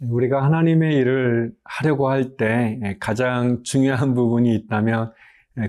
우리가 하나님의 일을 하려고 할 때 가장 중요한 부분이 있다면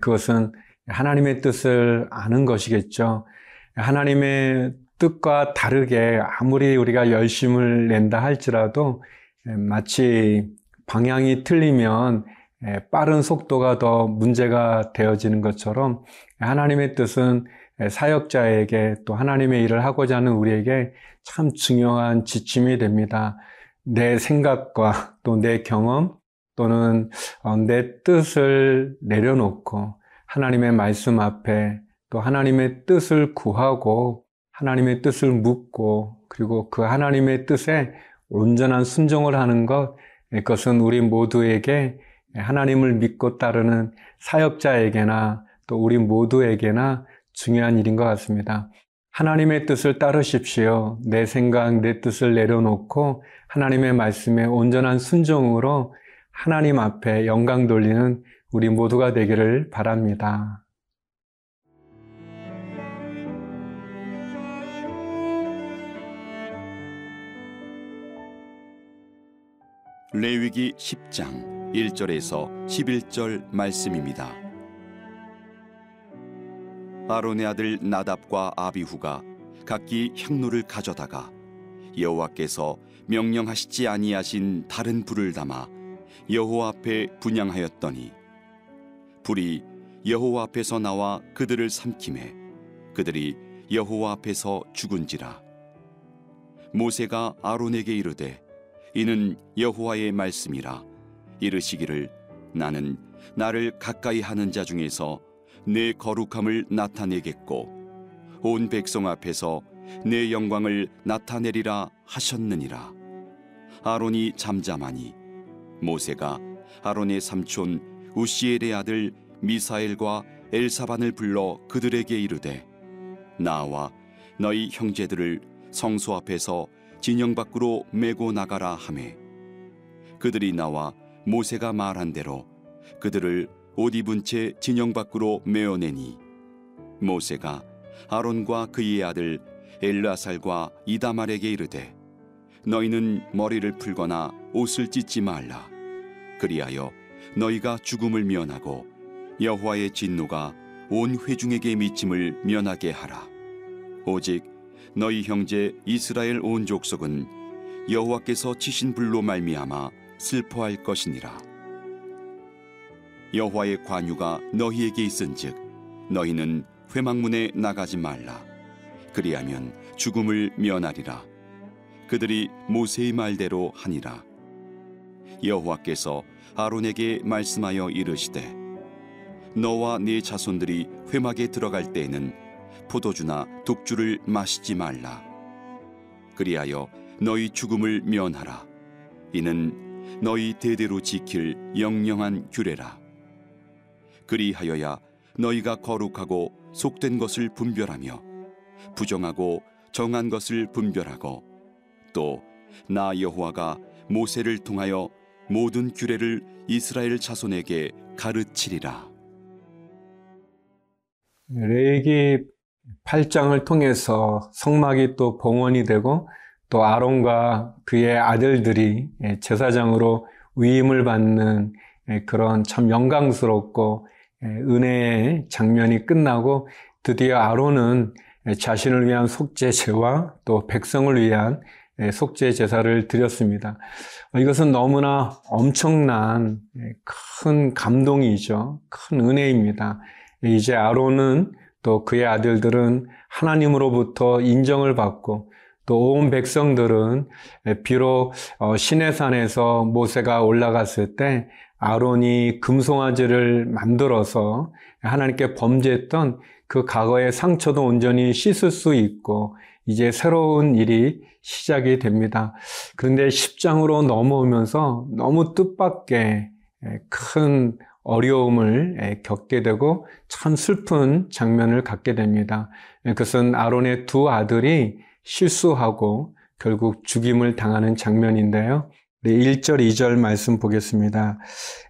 그것은 하나님의 뜻을 아는 것이겠죠. 하나님의 뜻과 다르게 아무리 우리가 열심을 낸다 할지라도 마치 방향이 틀리면 빠른 속도가 더 문제가 되어지는 것처럼 하나님의 뜻은 사역자에게 또 하나님의 일을 하고자 하는 우리에게 참 중요한 지침이 됩니다. 내 생각과 또 내 경험 또는 어, 내 뜻을 내려놓고 하나님의 말씀 앞에 또 하나님의 뜻을 구하고 하나님의 뜻을 묻고 그리고 그 하나님의 뜻에 온전한 순종을 하는 것 그것은 우리 모두에게 하나님을 믿고 따르는 사역자에게나 또 우리 모두에게나 중요한 일인 것 같습니다. 하나님의 뜻을 따르십시오. 내 생각, 내 뜻을 내려놓고 하나님의 말씀에 온전한 순종으로 하나님 앞에 영광 돌리는 우리 모두가 되기를 바랍니다. 레위기 10장 1절에서 11절 말씀입니다. 아론의 아들 나답과 아비후가 각기 향로를 가져다가 여호와께서 명령하시지 아니하신 다른 불을 담아 여호와 앞에 분양하였더니 불이 여호와 앞에서 나와 그들을 삼킴에 그들이 여호와 앞에서 죽은지라. 모세가 아론에게 이르되 이는 여호와의 말씀이라. 이르시기를 나는 나를 가까이 하는 자 중에서 내 거룩함을 나타내겠고 온 백성 앞에서 내 영광을 나타내리라 하셨느니라. 아론이 잠잠하니 모세가 아론의 삼촌 우시엘의 아들 미사엘과 엘사반을 불러 그들에게 이르되 나와 너희 형제들을 성소 앞에서 진영 밖으로 메고 나가라 하매. 그들이 나와 모세가 말한 대로 그들을 옷 입은 채 진영 밖으로 메어내니 모세가 아론과 그의 아들 엘라살과 이다말에게 이르되 너희는 머리를 풀거나 옷을 찢지 말라. 그리하여 너희가 죽음을 면하고 여호와의 진노가 온 회중에게 미침을 면하게 하라. 오직 너희 형제 이스라엘 온 족속은 여호와께서 치신 불로 말미암아 슬퍼할 것이니라 여호와의 관유가 너희에게 있은즉 너희는 회막문에 나가지 말라. 그리하면 죽음을 면하리라. 그들이 모세의 말대로 하니라. 여호와께서 아론에게 말씀하여 이르시되 너와 네 자손들이 회막에 들어갈 때에는 포도주나 독주를 마시지 말라. 그리하여 너희 죽음을 면하라. 이는 너희 대대로 지킬 영영한 규례라 그리하여야 너희가 거룩하고 속된 것을 분별하며 부정하고 정한 것을 분별하고 또 나 여호와가 모세를 통하여 모든 규례를 이스라엘 자손에게 가르치리라. 레기 8장을 통해서 성막이 또 봉헌이 되고 또 아론과 그의 아들들이 제사장으로 위임을 받는 그런 참 영광스럽고 은혜의 장면이 끝나고 드디어 아론은 자신을 위한 속죄 제와 또 백성을 위한 속죄 제사를 드렸습니다. 이것은 너무나 엄청난 큰 감동이죠. 큰 은혜입니다. 이제 아론은 또 그의 아들들은 하나님으로부터 인정을 받고 또 온 백성들은 비록 어, 시내산에서 모세가 올라갔을 때 아론이 금송아지를 만들어서 하나님께 범죄했던 그 과거의 상처도 온전히 씻을 수 있고 이제 새로운 일이 시작이 됩니다. 그런데 10장으로 넘어오면서 너무 뜻밖의 큰 어려움을 겪게 되고 참 슬픈 장면을 갖게 됩니다. 그것은 아론의 두 아들이 실수하고 결국 죽임을 당하는 장면인데요. 1절, 2절 말씀 보겠습니다.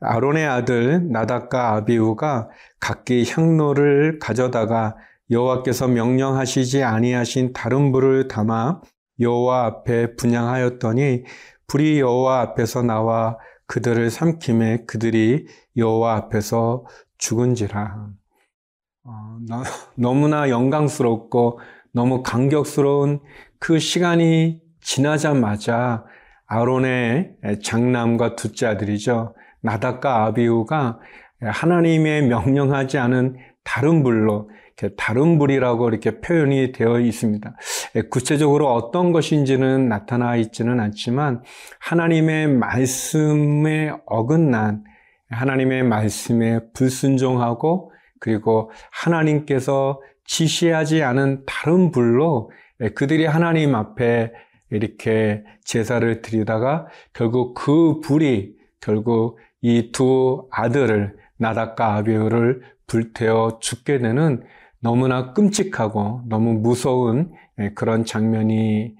아론의 아들 나답과 아비우가 각기 향로를 가져다가 여호와께서 명령하시지 아니하신 다른 불을 담아 여호와 앞에 분양하였더니 불이 여호와 앞에서 나와 그들을 삼킴에 그들이 여호와 앞에서 죽은지라. 어, 너무나 영광스럽고 너무 감격스러운 그 시간이 지나자마자 아론의 장남과 둘째 아들이죠. 나닥과 아비우가 하나님의 명령하지 않은 다른 불로 다른 불이라고 이렇게 표현이 되어 있습니다. 구체적으로 어떤 것인지는 나타나 있지는 않지만 하나님의 말씀에 어긋난 하나님의 말씀에 불순종하고 그리고 하나님께서 지시하지 않은 다른 불로 그들이 하나님 앞에 이렇게 제사를 드리다가 결국 그 불이 결국 이 두 아들을 나닥과 아비우를 불태워 죽게 되는 너무나 끔찍하고 너무 무서운 그런 장면이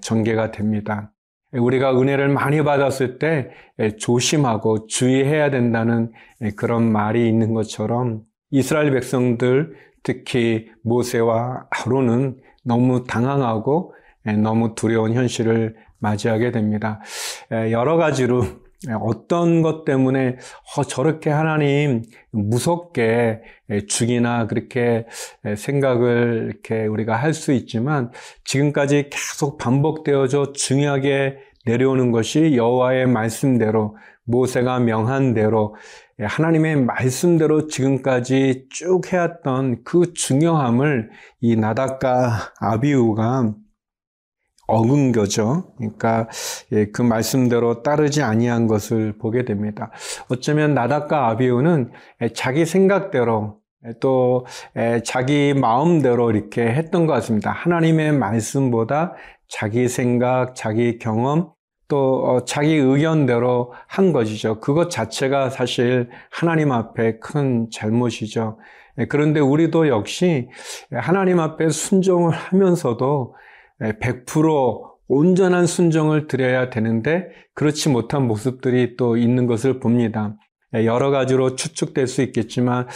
전개가 됩니다. 우리가 은혜를 많이 받았을 때 조심하고 주의해야 된다는 그런 말이 있는 것처럼 이스라엘 백성들 특히 모세와 아론은 너무 당황하고 너무 두려운 현실을 맞이하게 됩니다. 여러 가지로 어떤 것 때문에 어, 저렇게 하나님 무섭게 죽이나 그렇게 생각을 이렇게 우리가 할 수 있지만 지금까지 계속 반복되어져 중요하게 내려오는 것이 여호와의 말씀대로 모세가 명한 대로 하나님의 말씀대로 지금까지 쭉 해왔던 그 중요함을 이 나닥과 아비우가 어근 거죠. 그러니까 예, 그 말씀대로 따르지 아니한 것을 보게 됩니다. 어쩌면 나닥과 아비우는 자기 생각대로 또 자기 마음대로 이렇게 했던 것 같습니다. 하나님의 말씀보다 자기 생각, 자기 경험, 또 어, 자기 의견대로 한 것이죠. 그것 자체가 사실 하나님 앞에 큰 잘못이죠. 그런데 우리도 역시 하나님 앞에 순종을 하면서도 100% 온전한 순종을 드려야 되는데 그렇지 못한 모습들이 또 있는 것을 봅니다. 여러 가지로 추측될 수 있겠지만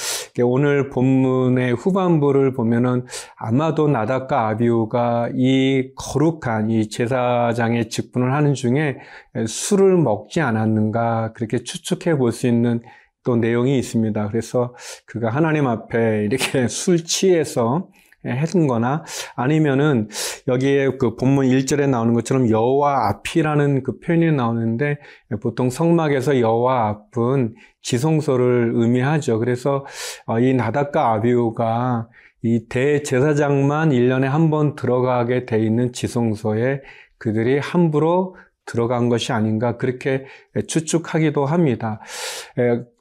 오늘 본문의 후반부를 보면은 아마도 나닥과 아비우가 이 거룩한 이 제사장의 직분을 하는 중에 술을 먹지 않았는가 그렇게 추측해 볼 수 있는 또 내용이 있습니다. 그래서 그가 하나님 앞에 이렇게 술 취해서 했던 거나 아니면은 여기에 그 본문 1절에 나오는 것처럼 여호와 앞이라는 그 표현이 나오는데 보통 성막에서 여호와 앞은 지성소를 의미하죠. 그래서 어, 이 나닥과 아비우가 이 대제사장만 1년에 한 번 들어가게 돼 있는 지성소에 그들이 함부로 들어간 것이 아닌가 그렇게 추측하기도 합니다.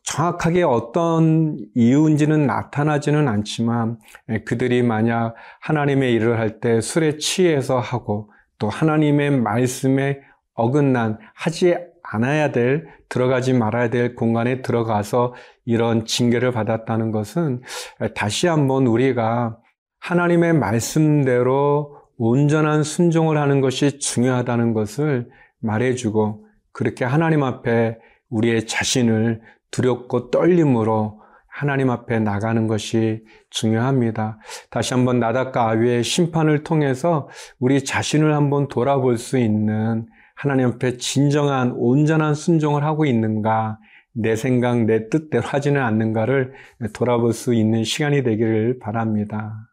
정확하게 어떤 이유인지는 나타나지는 않지만 그들이 만약 하나님의 일을 할 때 술에 취해서 하고 또 하나님의 말씀에 어긋난 하지 않아야 될 들어가지 말아야 될 공간에 들어가서 이런 징계를 받았다는 것은 다시 한번 우리가 하나님의 말씀대로 온전한 순종을 하는 것이 중요하다는 것을 말해주고 그렇게 하나님 앞에 우리의 자신을 두렵고 떨림으로 하나님 앞에 나가는 것이 중요합니다. 다시 한번 나닥과 아위의 심판을 통해서 우리 자신을 한번 돌아볼 수 있는 하나님 앞에 진정한 온전한 순종을 하고 있는가, 내 생각, 내 뜻대로 하지는 않는가를 돌아볼 수 있는 시간이 되기를 바랍니다.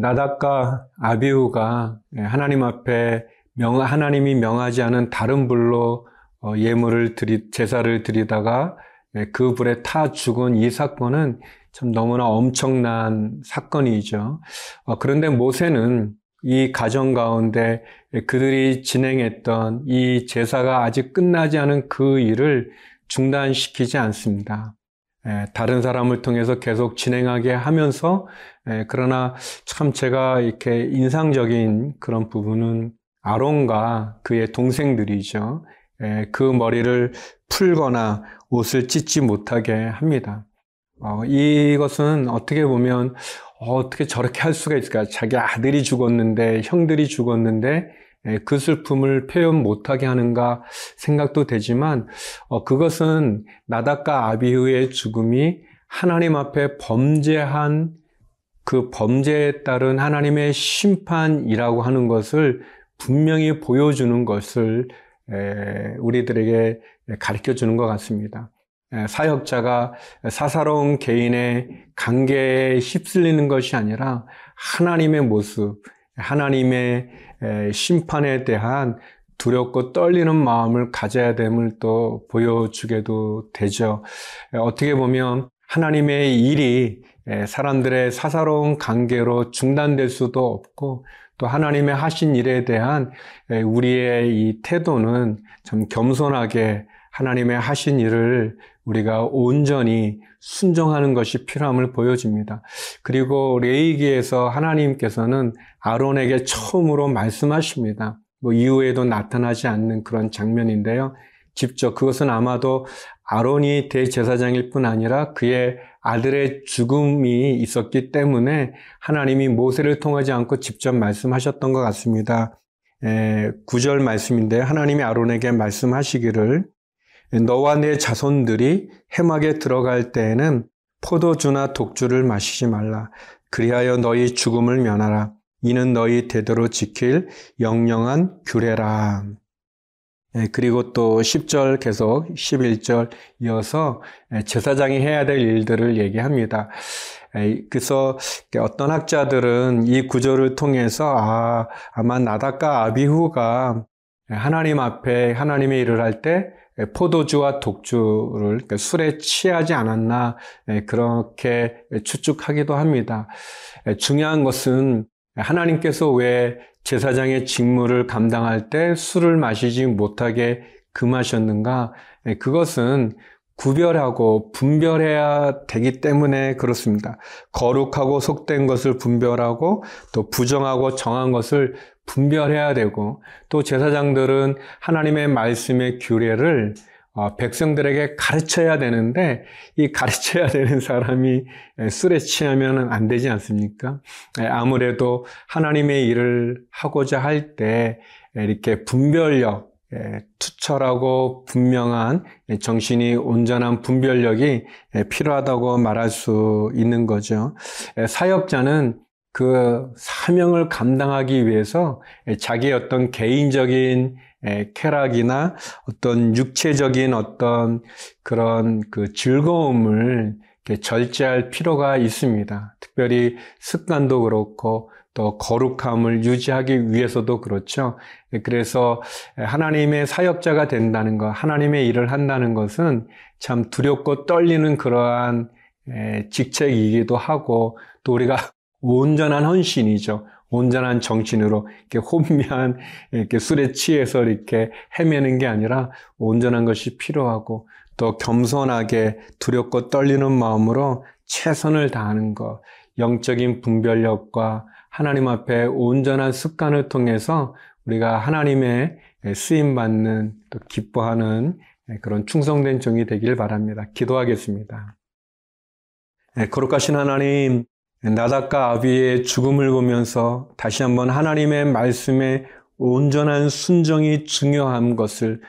나닥과 아비우가 하나님 앞에 명, 하나님이 명하지 않은 다른 불로 어, 예물을 드리, 제사를 드리다가 그 불에 타 죽은 이 사건은 참 너무나 엄청난 사건이죠. 어, 그런데 모세는 이 가정 가운데 그들이 진행했던 이 제사가 아직 끝나지 않은 그 일을 중단시키지 않습니다. 다른 사람을 통해서 계속 진행하게 하면서 그러나 참 제가 이렇게 인상적인 그런 부분은 아론과 그의 동생들이죠. 그 머리를 풀거나 옷을 찢지 못하게 합니다. 어, 이것은 어떻게 보면 어, 떻게 저렇게 할 수가 있을까? 자기 아들이 죽었는데 형들이 죽었는데 그 슬픔을 표현 못하게 하는가 생각도 되지만 어, 그것은 나닷과 아비후의 죽음이 하나님 앞에 범죄한 그 범죄에 따른 하나님의 심판이라고 하는 것을 분명히 보여주는 것을 우리들에게 가르쳐 주는 것 같습니다. 사역자가 사사로운 개인의 관계에 휩쓸리는 것이 아니라 하나님의 모습, 하나님의 심판에 대한 두렵고 떨리는 마음을 가져야 됨을 또 보여주게도 되죠. 어떻게 보면 하나님의 일이 사람들의 사사로운 관계로 중단될 수도 없고 또 하나님의 하신 일에 대한 우리의 이 태도는 참 겸손하게 하나님의 하신 일을 우리가 온전히 순종하는 것이 필요함을 보여줍니다. 그리고 레이기에서 하나님께서는 아론에게 처음으로 말씀하십니다. 뭐 이후에도 나타나지 않는 그런 장면인데요. 직접 그것은 아마도 아론이 대제사장일 뿐 아니라 그의 아들의 죽음이 있었기 때문에 하나님이 모세를 통하지 않고 직접 말씀하셨던 것 같습니다. 에, 9절 말씀인데 하나님이 아론에게 말씀하시기를 너와 내 자손들이 해막에 들어갈 때에는 포도주나 독주를 마시지 말라. 그리하여 너희 죽음을 면하라. 이는 너희 대대로 지킬 영영한 규례라. 예, 그리고 또 10절 계속 11절 이어서 예, 제사장이 해야 될 일들을 얘기합니다. 예, 그래서 어떤 학자들은 이 구절을 통해서 아, 아마 나닷과 아비후가 하나님 앞에 하나님의 일을 할 때 포도주와 독주를 그러니까 술에 취하지 않았나 그렇게 추측하기도 합니다. 중요한 것은 하나님께서 왜 제사장의 직무를 감당할 때 술을 마시지 못하게 금하셨는가? 예, 그것은 구별하고 분별해야 되기 때문에 그렇습니다. 거룩하고 속된 것을 분별하고 또 부정하고 정한 것을 분별해야 되고 또 제사장들은 하나님의 말씀의 규례를 어, 백성들에게 가르쳐야 되는데 이 가르쳐야 되는 사람이 술에 취하면 안 되지 않습니까? 아무래도 하나님의 일을 하고자 할 때 이렇게 분별력, 투철하고 분명한 정신이 온전한 분별력이 필요하다고 말할 수 있는 거죠. 사역자는 그 사명을 감당하기 위해서 자기의 어떤 개인적인 쾌락이나 어떤 육체적인 어떤 그런 그 즐거움을 절제할 필요가 있습니다. 특별히 습관도 그렇고 또 거룩함을 유지하기 위해서도 그렇죠. 그래서 하나님의 사역자가 된다는 것, 하나님의 일을 한다는 것은 참 두렵고 떨리는 그러한 직책이기도 하고 또 우리가 온전한 헌신이죠. 온전한 정신으로 이렇게 혼미한 이렇게 술에 취해서 이렇게 헤매는 게 아니라 온전한 것이 필요하고 또 겸손하게 두렵고 떨리는 마음으로 최선을 다하는 것, 영적인 분별력과 하나님 앞에 온전한 습관을 통해서 우리가 하나님의 쓰임 받는 또 기뻐하는 그런 충성된 종이 되길 바랍니다. 기도하겠습니다. 네, 거룩하신 하나님, 나닷과 아비의 죽음을 보면서 다시 한번 하나님의 말씀에 온전한 순종이 중요한 것을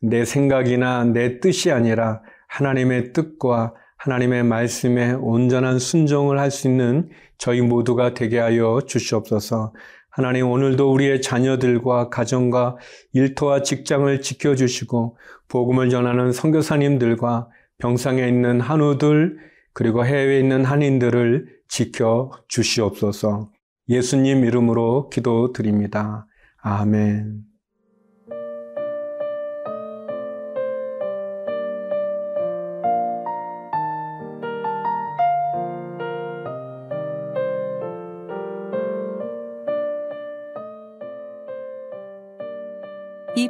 내 생각이나 내 뜻이 아니라 하나님의 뜻과 하나님의 말씀에 온전한 순종을 할 수 있는 저희 모두가 되게 하여 주시옵소서. 하나님 오늘도 우리의 자녀들과 가정과 일터와 직장을 지켜주시고 복음을 전하는 선교사님들과 병상에 있는 한우들 그리고 해외에 있는 한인들을 지켜 주시옵소서. 예수님 이름으로 기도드립니다. 아멘.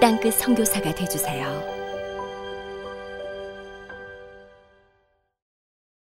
땅끝 선교사가 되주세요.